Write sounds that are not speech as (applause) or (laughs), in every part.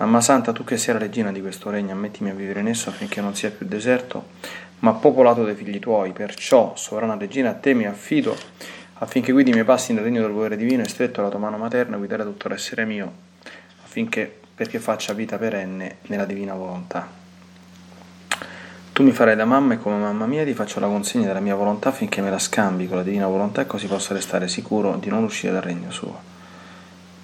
Mamma Santa, tu che sei la regina di questo regno, ammettimi a vivere in esso affinché non sia più deserto, ma popolato dai figli tuoi. Perciò, sovrana regina, a te mi affido affinché guidi i miei passi nel regno del volere divino e stretto alla tua mano materna guidare tutto l'essere mio, affinché perché faccia vita perenne nella divina volontà. Tu mi farai da mamma e come mamma mia ti faccio la consegna della mia volontà affinché me la scambi con la divina volontà e così possa restare sicuro di non uscire dal regno suo.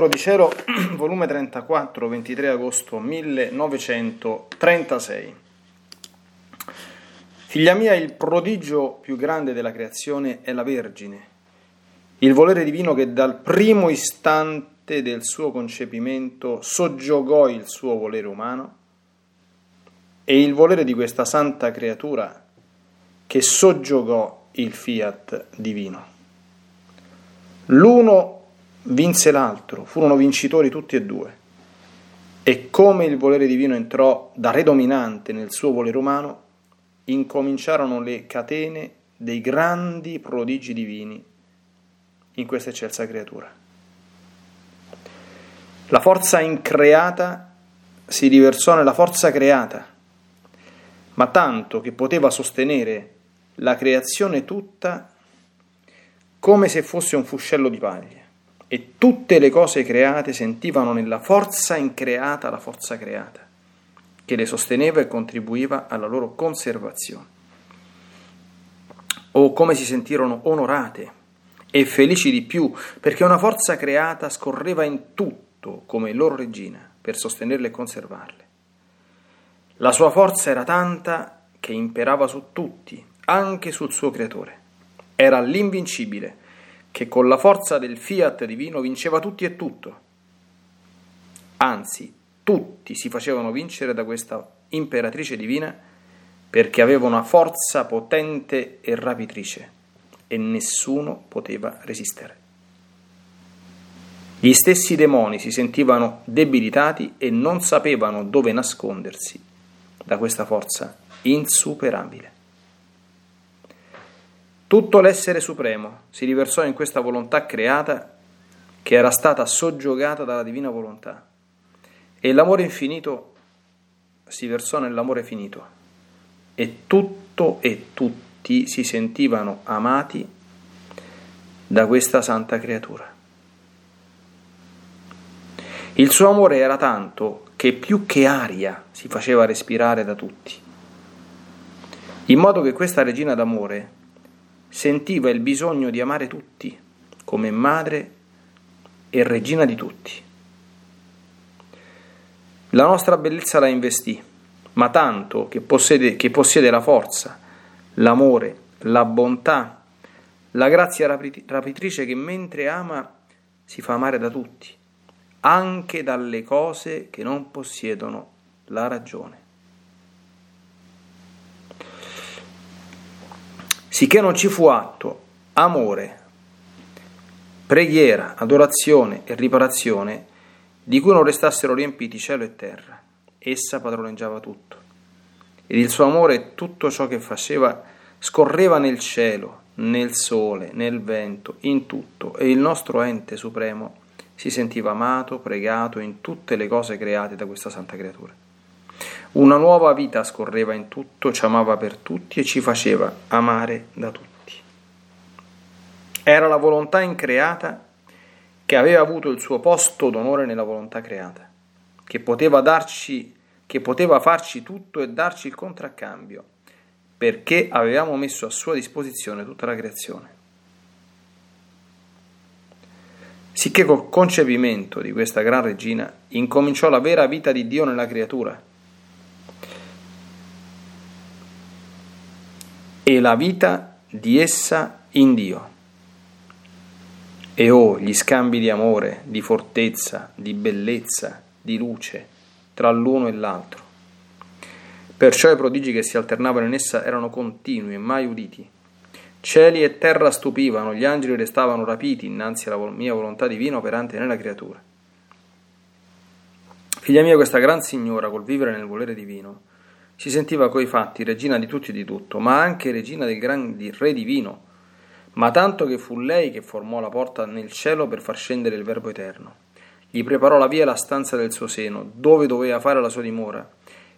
Libro di Cielo, (clears throat) volume 34, 23 agosto 1936. Figlia mia, il prodigio più grande della creazione è la Vergine, il volere divino che dal primo istante del suo concepimento soggiogò il suo volere umano e il volere di questa santa creatura che soggiogò il fiat divino. L'uno vinse l'altro, furono vincitori tutti e due. E come il volere divino entrò da re dominante nel suo volere umano, incominciarono le catene dei grandi prodigi divini in questa eccelsa creatura. La forza increata si riversò nella forza creata, ma tanto che poteva sostenere la creazione tutta come se fosse un fuscello di paglia e tutte le cose create sentivano nella forza increata la forza creata, che le sosteneva e contribuiva alla loro conservazione. O come si sentirono onorate e felici di più, perché una forza creata scorreva in tutto come loro regina per sostenerle e conservarle. La sua forza era tanta che imperava su tutti, anche sul suo creatore. Era l'invincibile, che con la forza del fiat divino vinceva tutti e tutto. Anzi, tutti si facevano vincere da questa imperatrice divina perché aveva una forza potente e rapitrice e nessuno poteva resistere. Gli stessi demoni si sentivano debilitati e non sapevano dove nascondersi da questa forza insuperabile. Tutto l'essere supremo si riversò in questa volontà creata che era stata soggiogata dalla divina volontà. E l'amore infinito si versò nell'amore finito. E tutto e tutti si sentivano amati da questa santa creatura. Il suo amore era tanto che più che aria si faceva respirare da tutti, in modo che questa regina d'amore sentiva il bisogno di amare tutti come madre e regina di tutti. La nostra bellezza la investì, ma tanto che possiede, che possiede la forza, l'amore, la bontà, la grazia rapitrice che mentre ama si fa amare da tutti, anche dalle cose che non possiedono la ragione. Sicché non ci fu atto, amore, preghiera, adorazione e riparazione di cui non restassero riempiti cielo e terra. Essa padroneggiava tutto. Ed il suo amore e tutto ciò che faceva scorreva nel cielo, nel sole, nel vento, in tutto, e il nostro ente supremo si sentiva amato, pregato in tutte le cose create da questa santa creatura. Una nuova vita scorreva in tutto, ci amava per tutti e ci faceva amare da tutti. Era la volontà increata che aveva avuto il suo posto d'onore nella volontà creata, che poteva darci, che poteva farci tutto e darci il contraccambio, perché avevamo messo a sua disposizione tutta la creazione. Sicché col concepimento di questa gran regina incominciò la vera vita di Dio nella creatura e la vita di essa in Dio. E oh, gli scambi di amore, di fortezza, di bellezza, di luce tra l'uno e l'altro. Perciò i prodigi che si alternavano in essa erano continui e mai uditi. Cieli e terra stupivano, gli angeli restavano rapiti innanzi alla mia volontà divina operante nella creatura. Figlia mia, questa gran signora, col vivere nel volere divino, si sentiva coi fatti regina di tutti e di tutto, ma anche regina del gran re divino, ma tanto che fu lei che formò la porta nel cielo per far scendere il Verbo eterno. Gli preparò la via e la stanza del suo seno, dove doveva fare la sua dimora,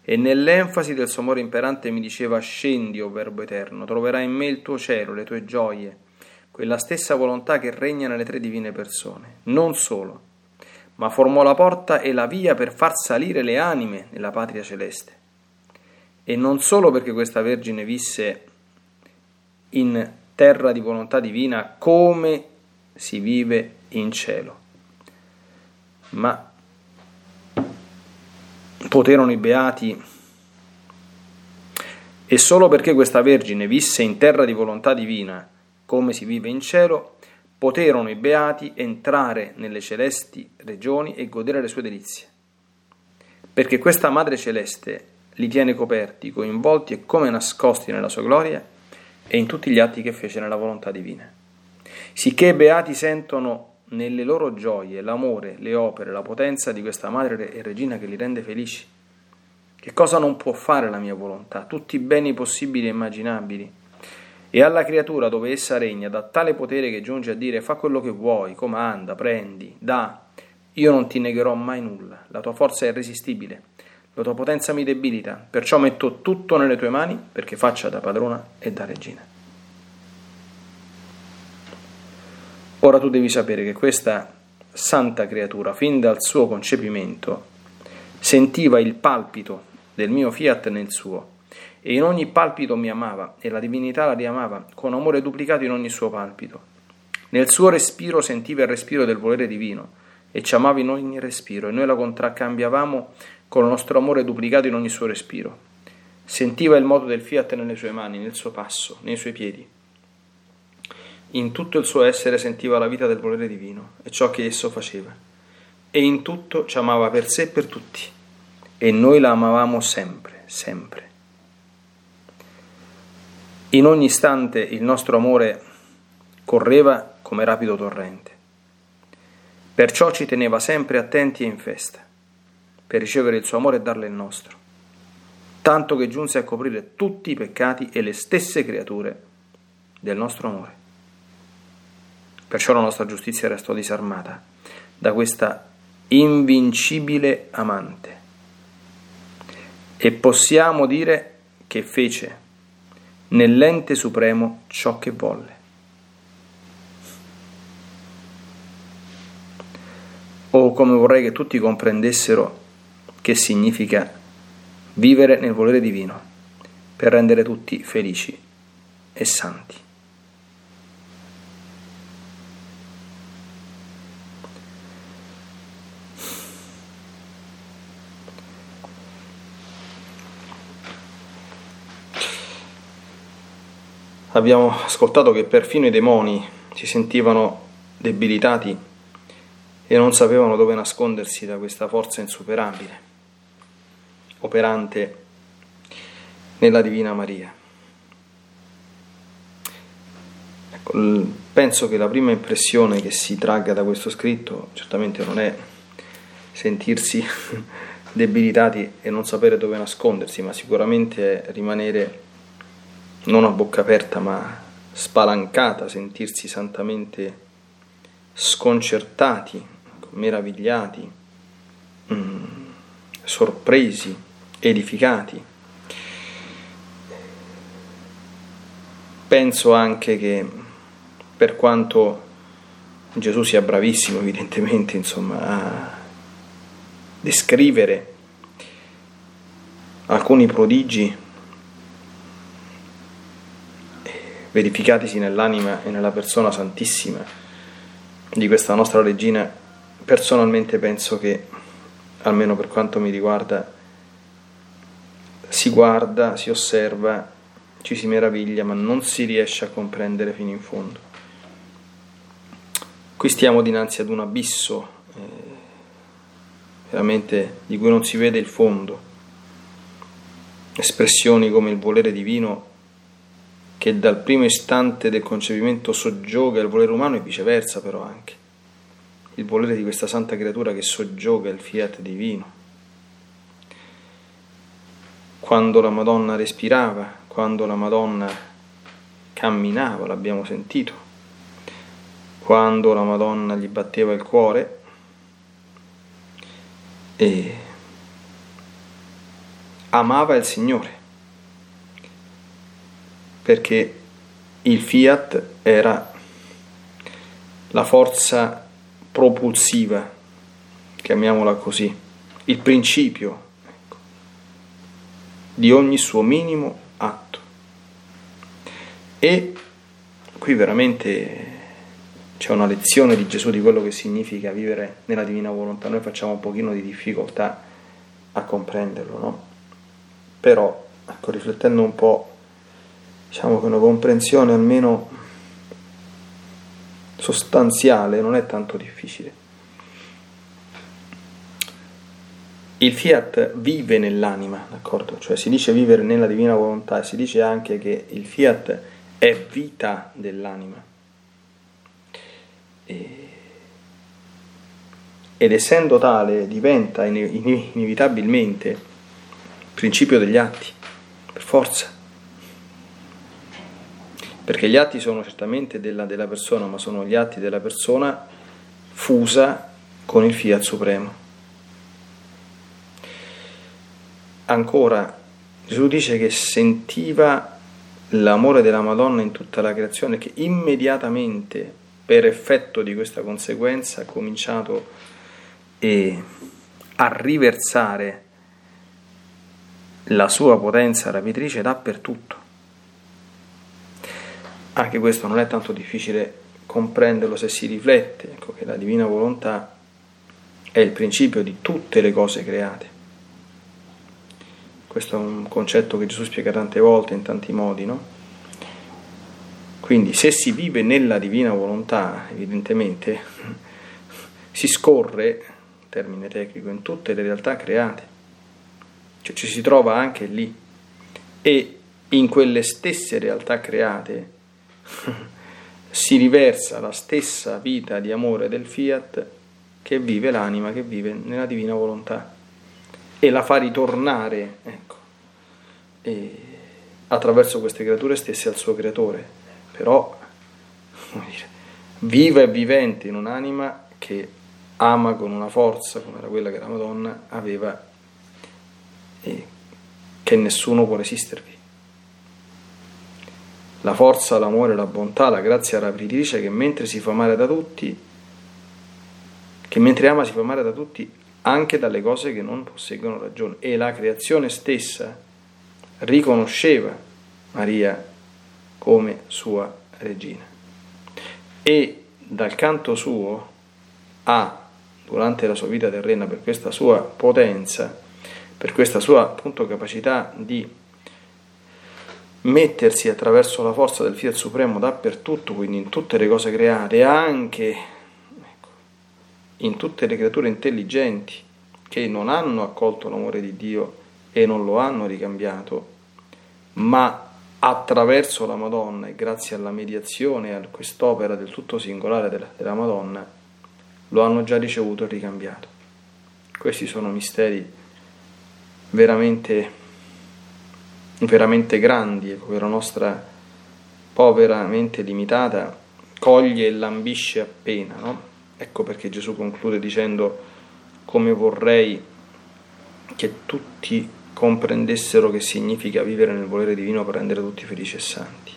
e nell'enfasi del suo amore imperante mi diceva Scendi, o Verbo eterno, troverai in me il tuo cielo, le tue gioie, quella stessa volontà che regna nelle tre divine persone. Non solo, ma formò la porta e la via per far salire le anime nella patria celeste e non solo perché questa Vergine visse in terra di volontà divina come si vive in cielo, ma poterono i beati e solo perché questa Vergine visse in terra di volontà divina come si vive in cielo, poterono i beati entrare nelle celesti regioni e godere le sue delizie. Perché questa Madre Celeste li tiene coperti, coinvolti e come nascosti nella sua gloria e in tutti gli atti che fece nella volontà divina. Sicché beati sentono nelle loro gioie l'amore, le opere, la potenza di questa madre e regina che li rende felici. Che cosa non può fare la mia volontà? Tutti i beni possibili e immaginabili. E alla creatura dove essa regna dà tale potere che giunge a dire fa quello che vuoi, comanda, prendi, dà. Io non ti negherò mai nulla, la tua forza è irresistibile la tua potenza mi debilita, perciò metto tutto nelle tue mani perché faccia da padrona e da regina. Ora tu devi sapere che questa santa creatura, fin dal suo concepimento, sentiva il palpito del mio fiat nel suo, e in ogni palpito mi amava, e la divinità la riamava, con amore duplicato in ogni suo palpito. Nel suo respiro sentiva il respiro del volere divino, e ci amava in ogni respiro, e noi la contraccambiavamo con il nostro amore duplicato in ogni suo respiro. Sentiva il moto del fiat nelle sue mani, nel suo passo, nei suoi piedi. In tutto il suo essere sentiva la vita del volere divino e ciò che esso faceva. E in tutto ci amava per sé e per tutti. E noi la amavamo sempre, sempre. In ogni istante il nostro amore correva come rapido torrente. Perciò ci teneva sempre attenti e in festa, per ricevere il suo amore e darle il nostro, tanto che giunse a coprire tutti i peccati e le stesse creature del nostro amore. Perciò la nostra giustizia restò disarmata da questa invincibile amante. E possiamo dire che fece nell'ente supremo ciò che volle. O come vorrei che tutti comprendessero che significa vivere nel volere divino per rendere tutti felici e santi. Abbiamo ascoltato che perfino i demoni si sentivano debilitati e non sapevano dove nascondersi da questa forza insuperabile, operante nella Divina Maria. Ecco, penso che la prima impressione che si tragga da questo scritto certamente non è sentirsi (laughs) debilitati e non sapere dove nascondersi, ma sicuramente è rimanere non a bocca aperta ma spalancata, sentirsi santamente sconcertati, meravigliati, mm, sorpresi, edificati. Penso anche che per quanto Gesù sia bravissimo evidentemente insomma, a descrivere alcuni prodigi verificatisi nell'anima e nella persona santissima di questa nostra regina, personalmente penso che, almeno per quanto mi riguarda, si guarda, si osserva, ci si meraviglia, ma non si riesce a comprendere fino in fondo. Qui stiamo dinanzi ad un abisso eh, veramente di cui non si vede il fondo. Espressioni come il volere divino che dal primo istante del concepimento soggioga il volere umano e viceversa però anche. Il volere di questa santa creatura che soggioga il fiat divino. Quando la Madonna respirava, quando la Madonna camminava, l'abbiamo sentito, quando la Madonna gli batteva il cuore e amava il Signore perché il fiat era la forza propulsiva, chiamiamola così, il principio di ogni suo minimo atto. E qui veramente c'è una lezione di Gesù di quello che significa vivere nella divina volontà. Noi facciamo un pochino di difficoltà a comprenderlo, no? Però, ecco, riflettendo un po' diciamo che una comprensione almeno sostanziale non è tanto difficile. Il fiat vive nell'anima, d'accordo? Cioè si dice vivere nella divina volontà e si dice anche che il fiat è vita dell'anima. E... Ed essendo tale diventa inevitabilmente principio degli atti, per forza perché gli atti sono certamente della, della persona, ma sono gli atti della persona fusa con il fiat supremo. Ancora, Gesù dice che sentiva l'amore della Madonna in tutta la creazione, che immediatamente per effetto di questa conseguenza, ha cominciato eh, a riversare la sua potenza rapitrice dappertutto. Anche questo non è tanto difficile comprenderlo se si riflette, ecco che la divina volontà è il principio di tutte le cose create. Questo è un concetto che Gesù spiega tante volte in tanti modi, no? Quindi se si vive nella divina volontà, evidentemente, (laughs) si scorre, termine tecnico, in tutte le realtà create. Cioè ci si trova anche lì. E in quelle stesse realtà create (laughs) si riversa la stessa vita di amore del fiat che vive l'anima, che vive nella divina volontà e la fa ritornare ecco, attraverso queste creature stesse al suo creatore. Però dire, viva e vivente in un'anima che ama con una forza come era quella che la Madonna aveva e che nessuno può resistervi. La forza, l'amore, la bontà, la grazia rapitrice che mentre si fa amare da tutti, che mentre ama si fa amare da tutti anche dalle cose che non posseggono ragione. E la creazione stessa riconosceva Maria come sua regina. E dal canto suo ha, durante la sua vita terrena, per questa sua potenza, per questa sua appunto capacità di mettersi attraverso la forza del Fiat Supremo dappertutto, quindi in tutte le cose create, anche in tutte le creature intelligenti che non hanno accolto l'amore di Dio e non lo hanno ricambiato, ma attraverso la Madonna e grazie alla mediazione, a quest'opera del tutto singolare della, della Madonna, lo hanno già ricevuto e ricambiato. Questi sono misteri veramente, veramente grandi, ecco, la nostra povera mente limitata coglie e lambisce appena. No? Ecco perché Gesù conclude dicendo come vorrei che tutti comprendessero che significa vivere nel volere divino per rendere tutti felici e santi.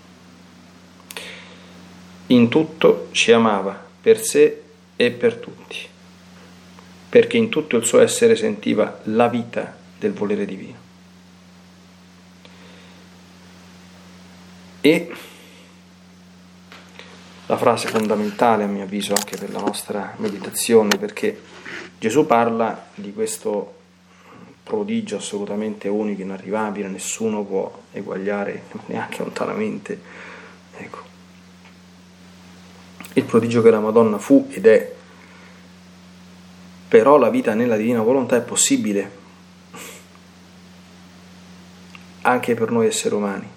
In tutto ci amava, per sé e per tutti, perché in tutto il suo essere sentiva la vita del volere divino. E la frase fondamentale a mio avviso anche per la nostra meditazione, perché Gesù parla di questo prodigio assolutamente unico, inarrivabile, nessuno può eguagliare neanche lontanamente. Ecco. Il prodigio che la Madonna fu ed è, però la vita nella divina volontà è possibile anche per noi esseri umani.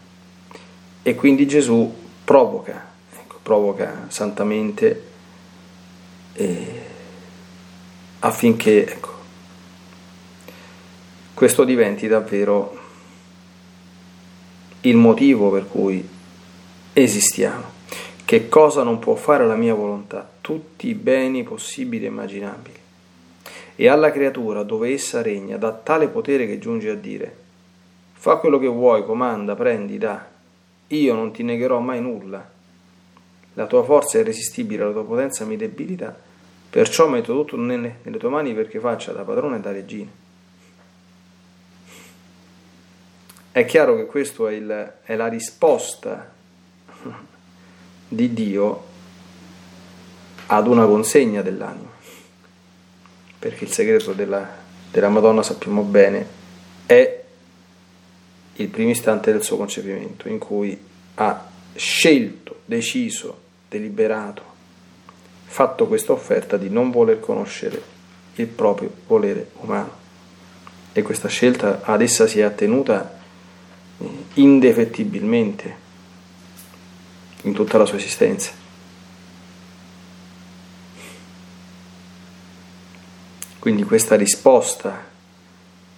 E quindi Gesù provoca, provoca santamente eh, affinché ecco, questo diventi davvero il motivo per cui esistiamo. Che cosa non può fare la mia volontà? Tutti i beni possibili e immaginabili. E alla creatura, dove essa regna, dà tale potere che giunge a dire Fa quello che vuoi, comanda, prendi, da. Io non ti negherò mai nulla. La tua forza è irresistibile, la tua potenza mi debilita, perciò metto tutto nelle, nelle tue mani perché faccia da padrone e da regina. È chiaro che questa è, è la risposta di Dio ad una consegna dell'anima, perché il segreto della, della Madonna sappiamo bene è il primo istante del suo concepimento, in cui ha scelto, deciso, deliberato, fatto questa offerta di non voler conoscere il proprio volere umano. E questa scelta ad essa si è attenuta eh, indefettibilmente in tutta la sua esistenza. Quindi questa risposta,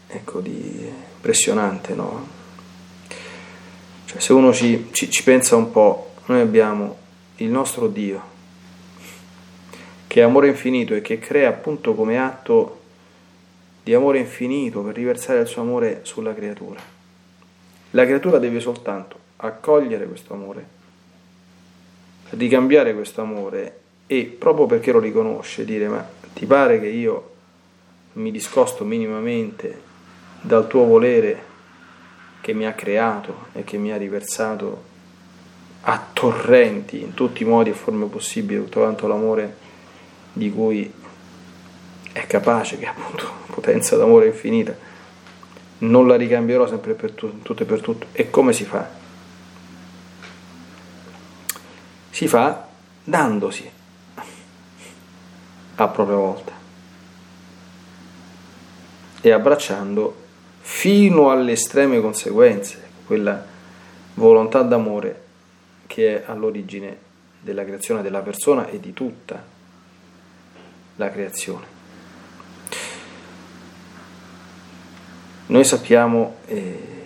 ecco, di impressionante, no? Cioè, se uno ci, ci, ci pensa un po', noi abbiamo il nostro Dio, che è amore infinito e che crea appunto come atto di amore infinito per riversare il suo amore sulla creatura. La creatura deve soltanto accogliere questo amore, ricambiare questo amore e proprio perché lo riconosce, dire ma ti pare che io mi discosto minimamente dal tuo volere che mi ha creato e che mi ha riversato a torrenti in tutti i modi e forme possibili tutto quanto l'amore di cui è capace, che è appunto potenza d'amore infinita, non la ricambierò sempre per tu, tutto e per tutto. E come si fa? Si fa dandosi a propria volta e abbracciando fino alle estreme conseguenze quella volontà d'amore che è all'origine della creazione della persona e di tutta la creazione. Noi sappiamo, eh,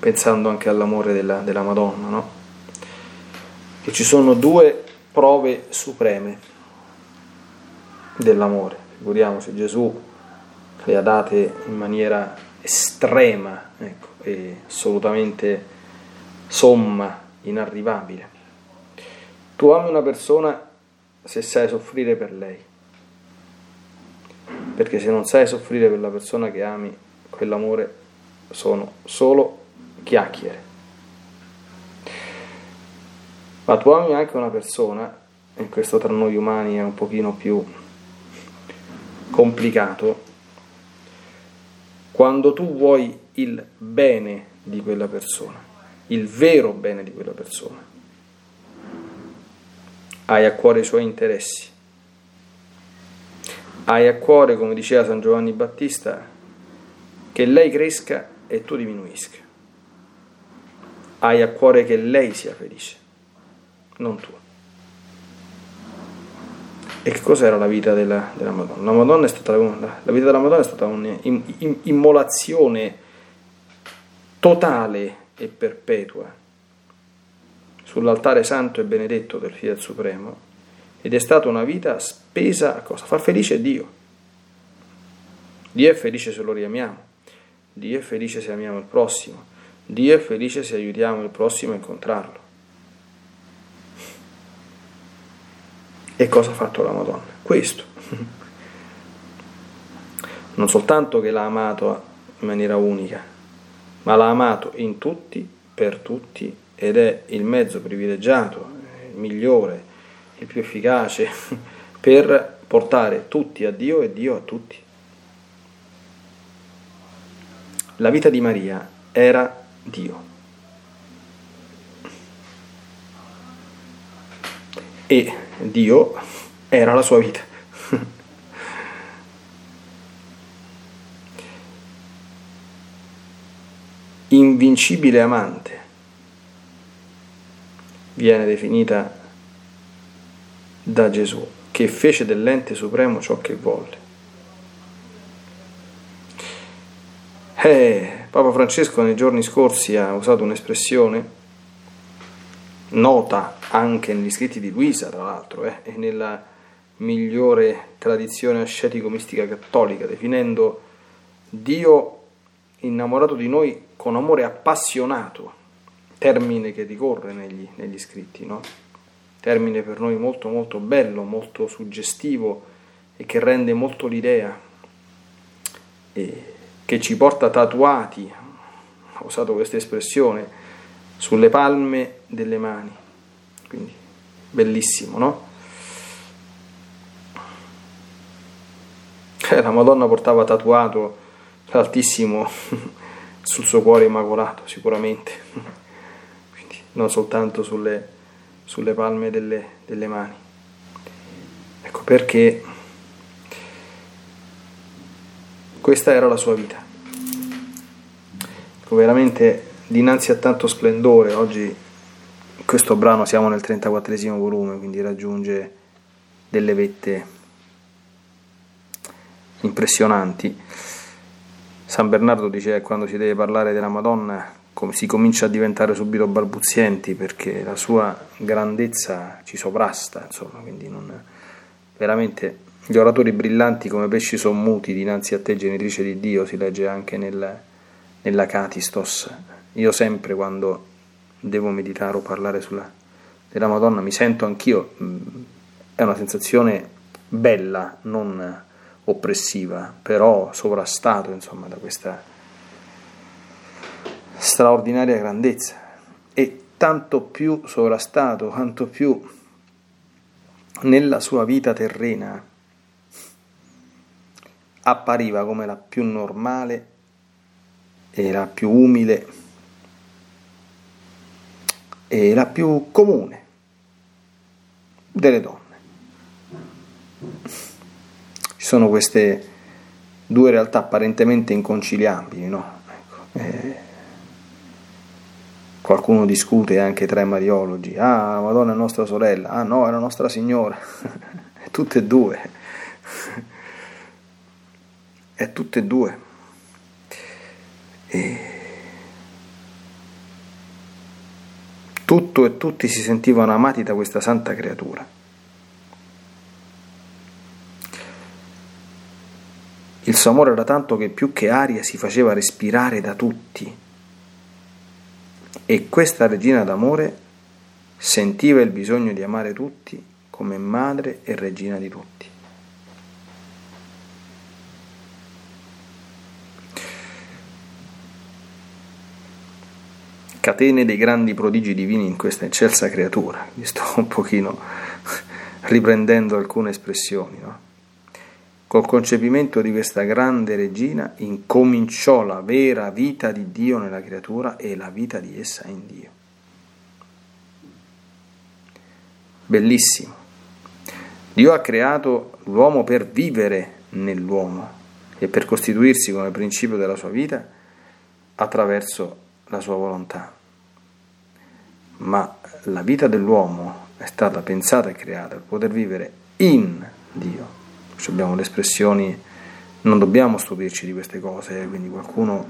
pensando anche all'amore della, della Madonna, no? che ci sono due prove supreme dell'amore. Figuriamoci, Gesù le ha date in maniera estrema ecco, e assolutamente somma, inarrivabile. Tu ami una persona se sai soffrire per lei, perché se non sai soffrire per la persona che ami, quell'amore sono solo chiacchiere. Ma tu ami anche una persona, e questo tra noi umani è un pochino più complicato, quando tu vuoi il bene di quella persona, il vero bene di quella persona, hai a cuore i suoi interessi, hai a cuore, come diceva San Giovanni Battista, che lei cresca e tu diminuisca, hai a cuore che lei sia felice non tua. E che cos'era la vita della, della Madonna? La, Madonna stata, la, vita della Madonna è stata un'immolazione totale e perpetua sull'altare santo e benedetto del Fiat Supremo ed è stata una vita spesa a cosa? Far felice Dio. Dio è felice se lo riamiamo, Dio è felice se amiamo il prossimo, Dio è felice se aiutiamo il prossimo a incontrarlo. E cosa ha fatto la Madonna? Questo. (laughs) Non soltanto che l'ha amato in maniera unica, ma l'ha amato in tutti, per tutti, ed è il mezzo privilegiato, il migliore, il più efficace (laughs) per portare tutti a Dio e Dio a tutti. La vita di Maria era Dio. E Dio era la sua vita. Invincibile amante viene definita da Gesù, che fece dell'ente supremo ciò che volle. Eh, Papa Francesco nei giorni scorsi ha usato un'espressione nota anche negli scritti di Luisa, tra l'altro, eh, e nella migliore tradizione ascetico-mistica cattolica, definendo Dio innamorato di noi con amore appassionato, termine che ricorre negli, negli scritti, no? termine per noi molto molto bello, molto suggestivo e che rende molto l'idea, e che ci porta tatuati, ho usato questa espressione, sulle palme delle mani. Quindi bellissimo, no? Eh, la Madonna portava tatuato l'Altissimo (laughs) sul suo cuore immacolato, sicuramente, quindi non soltanto sulle, sulle palme delle, delle mani. Ecco perché questa era la sua vita. Ecco, veramente dinanzi a tanto splendore, oggi questo brano siamo nel 34 volume, quindi raggiunge delle vette impressionanti. San Bernardo dice che quando si deve parlare della Madonna si comincia a diventare subito balbuzienti perché la sua grandezza ci sovrasta, insomma, quindi non, veramente gli oratori brillanti come pesci sommuti dinanzi a te, genitrice di Dio, si legge anche nel, nella Catistos, io sempre quando devo meditare o parlare sulla, della Madonna mi sento anch'io, è una sensazione bella, non oppressiva, però sovrastato insomma da questa straordinaria grandezza e tanto più sovrastato, tanto più nella sua vita terrena appariva come la più normale e la più umile e la più comune delle donne. Sono queste due realtà apparentemente inconciliabili, no? Ecco, eh, qualcuno discute anche tra i mariologi, ah, Madonna è nostra sorella, ah no, è la nostra signora, (laughs) tutte e due, è tutte e due. E tutto e tutti si sentivano amati da questa santa creatura. Il suo amore era tanto che più che aria si faceva respirare da tutti. E questa regina d'amore sentiva il bisogno di amare tutti come madre e regina di tutti. catene dei grandi prodigi divini in questa eccelsa creatura. Mi sto un pochino riprendendo alcune espressioni. No? Col concepimento di questa grande regina incominciò la vera vita di Dio nella creatura e la vita di essa in Dio. Bellissimo. Dio ha creato l'uomo per vivere nell'uomo e per costituirsi come principio della sua vita attraverso la sua volontà. Ma la vita dell'uomo è stata pensata e creata per poter vivere in Dio. Ci abbiamo le espressioni, non dobbiamo stupirci di queste cose, eh, quindi qualcuno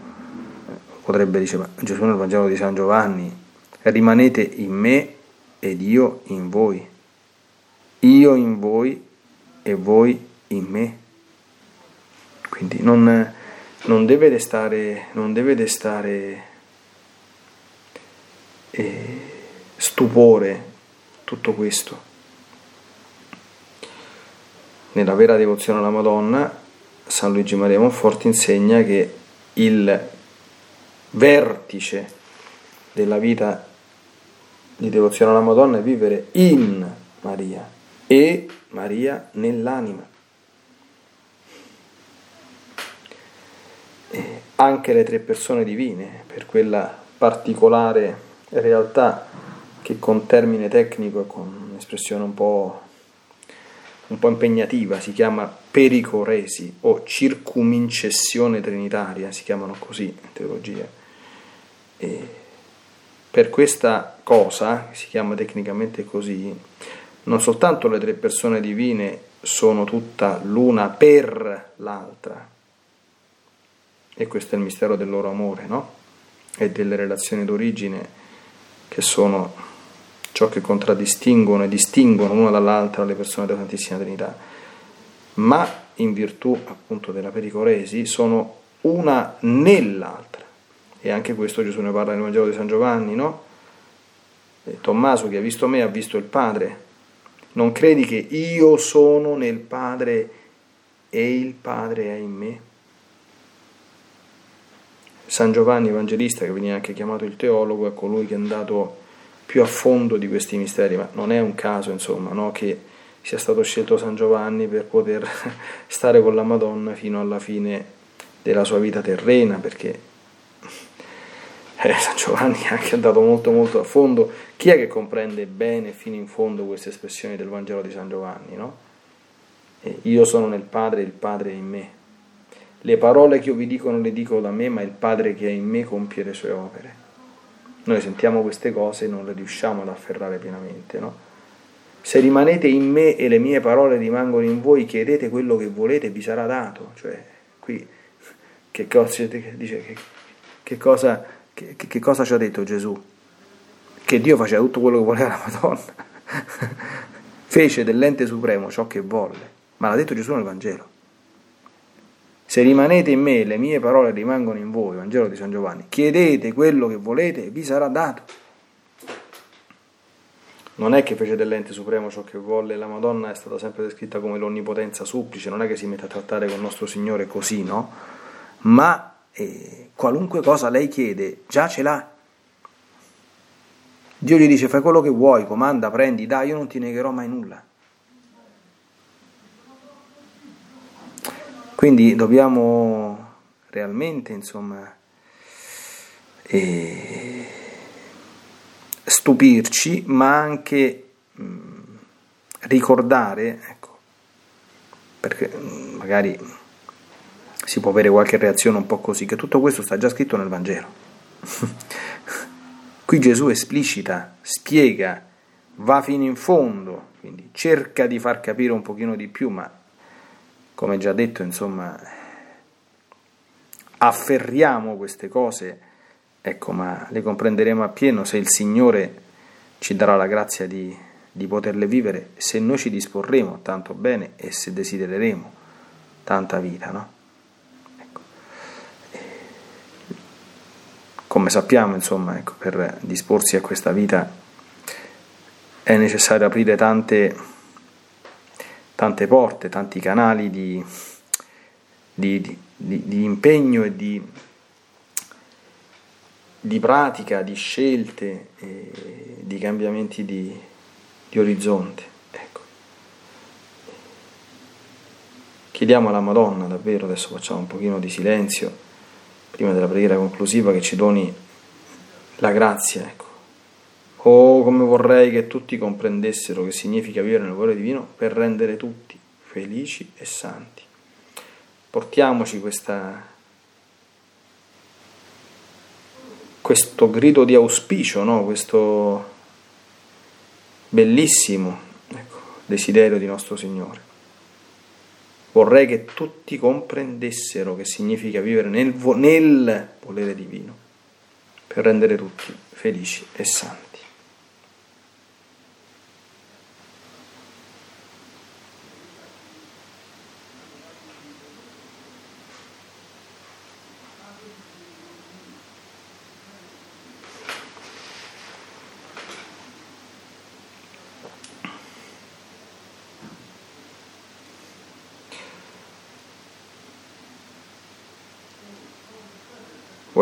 eh, potrebbe dire, Gesù nel Vangelo di San Giovanni, rimanete in me ed io in voi, io in voi e voi in me. Quindi non, non deve destare, non deve destare e stupore tutto questo. Nella vera devozione alla Madonna, San Luigi Maria Monforti insegna che il vertice della vita di devozione alla Madonna è vivere in Maria e Maria nell'anima. Anche le tre persone divine, per quella particolare realtà che con termine tecnico e con un'espressione un po', un po' impegnativa si chiama pericoresi o circumincessione trinitaria, si chiamano così in teologia. E per questa cosa, si chiama tecnicamente così, non soltanto le tre persone divine sono tutta l'una per l'altra, e questo è il mistero del loro amore, no? E delle relazioni d'origine che sono ciò che contraddistinguono e distinguono l'una dall'altra le persone della Santissima Trinità, ma in virtù appunto della pericoresi sono una nell'altra. E anche questo Gesù ne parla nel Vangelo di San Giovanni, no? E Tommaso che ha visto me ha visto il Padre. Non credi che io sono nel Padre e il Padre è in me? San Giovanni Evangelista, che veniva anche chiamato il teologo, è colui che è andato più a fondo di questi misteri, ma non è un caso, insomma, no, che sia stato scelto San Giovanni per poter (laughs) stare con la Madonna fino alla fine della sua vita terrena, perché eh, San Giovanni (laughs) è anche andato molto molto a fondo. Chi è che comprende bene fino in fondo queste espressioni del Vangelo di San Giovanni? No? Eh, io sono nel Padre, il Padre è in me. Le parole che io vi dico non le dico da me, ma il Padre che è in me compie le sue opere. Noi sentiamo queste cose e non le riusciamo ad afferrare pienamente, no? Se rimanete in me e le mie parole rimangono in voi, chiedete quello che volete e vi sarà dato. Cioè, qui che cosa, dice, che, che, cosa, che, che cosa ci ha detto Gesù? Che Dio faceva tutto quello che voleva la Madonna. (laughs) Fece dell'ente supremo ciò che volle, ma l'ha detto Gesù nel Vangelo. Se rimanete in me, le mie parole rimangono in voi, Vangelo di San Giovanni, chiedete quello che volete e vi sarà dato. non è che fece dell'ente supremo ciò che volle, la Madonna è stata sempre descritta come l'onnipotenza supplice, non è che si mette a trattare con il nostro Signore così, no? Ma eh, qualunque cosa lei chiede, già ce l'ha. Dio gli dice fai quello che vuoi, comanda, prendi, dai, io non ti negherò mai nulla. Quindi dobbiamo realmente, insomma, eh, stupirci, ma anche mh, mm, ricordare, ecco, perché mh, mm, magari si può avere qualche reazione un po' così, che tutto questo sta già scritto nel Vangelo. (laughs) Qui Gesù esplicita, spiega, va fino in fondo, quindi cerca di far capire un pochino di più, ma come già detto, insomma, afferriamo queste cose, ecco, ma le comprenderemo appieno se il Signore ci darà la grazia di, di poterle vivere, se noi ci disporremo tanto bene e se desidereremo tanta vita, no? Ecco. Come sappiamo, insomma, ecco, per disporsi a questa vita è necessario aprire tante tante porte, tanti canali di, di, di, di impegno e di, pratica, di scelte, di cambiamenti di, orizzonte. Ecco. Chiediamo alla Madonna davvero, adesso facciamo un pochino di silenzio prima della preghiera conclusiva, che ci doni la grazia, ecco, Oh, come vorrei che tutti comprendessero che significa vivere nel cuore divino per rendere tutti felici e santi. Portiamoci questa, questo grido di auspicio, no? questo bellissimo ecco, desiderio di nostro Signore. Vorrei che tutti comprendessero che significa vivere nel, nel volere divino per rendere tutti felici e santi.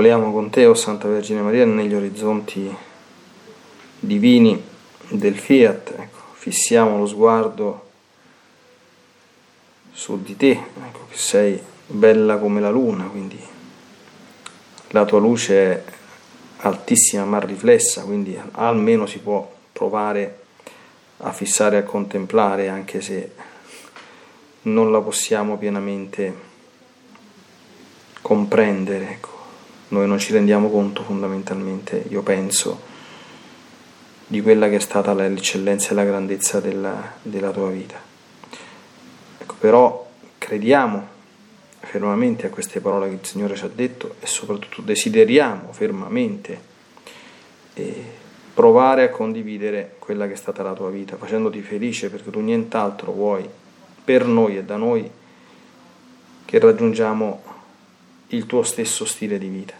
Voliamo con te, o oh Santa Vergine Maria, negli orizzonti divini del Fiat, ecco, fissiamo lo sguardo su di te, ecco, che sei bella come la luna, quindi la tua luce è altissima ma riflessa, quindi almeno si può provare a fissare a contemplare, anche se non la possiamo pienamente comprendere. Ecco noi non ci rendiamo conto fondamentalmente, io penso, di quella che è stata l'eccellenza e la grandezza della, della tua vita. Ecco, però crediamo fermamente a queste parole che il Signore ci ha detto e soprattutto desideriamo fermamente eh, provare a condividere quella che è stata la tua vita, facendoti felice perché tu nient'altro vuoi per noi e da noi che raggiungiamo il tuo stesso stile di vita.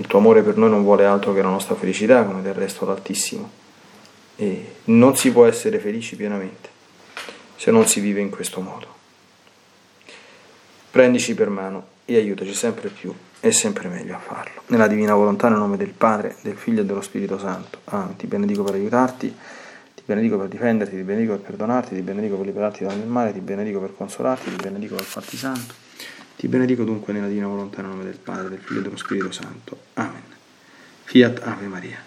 Il tuo amore per noi non vuole altro che la nostra felicità, come del resto l'Altissimo. E non si può essere felici pienamente se non si vive in questo modo. Prendici per mano e aiutaci sempre più e sempre meglio a farlo. Nella divina volontà, nel nome del Padre, del Figlio e dello Spirito Santo. Amen. Ti benedico per aiutarti, ti benedico per difenderti, ti benedico per perdonarti, ti benedico per liberarti da ogni male, ti benedico per consolarti, ti benedico per farti santo. Ti benedico dunque nella divina volontà nel nome del Padre, del Figlio e dello Spirito Santo. Amen. Fiat Ave Maria.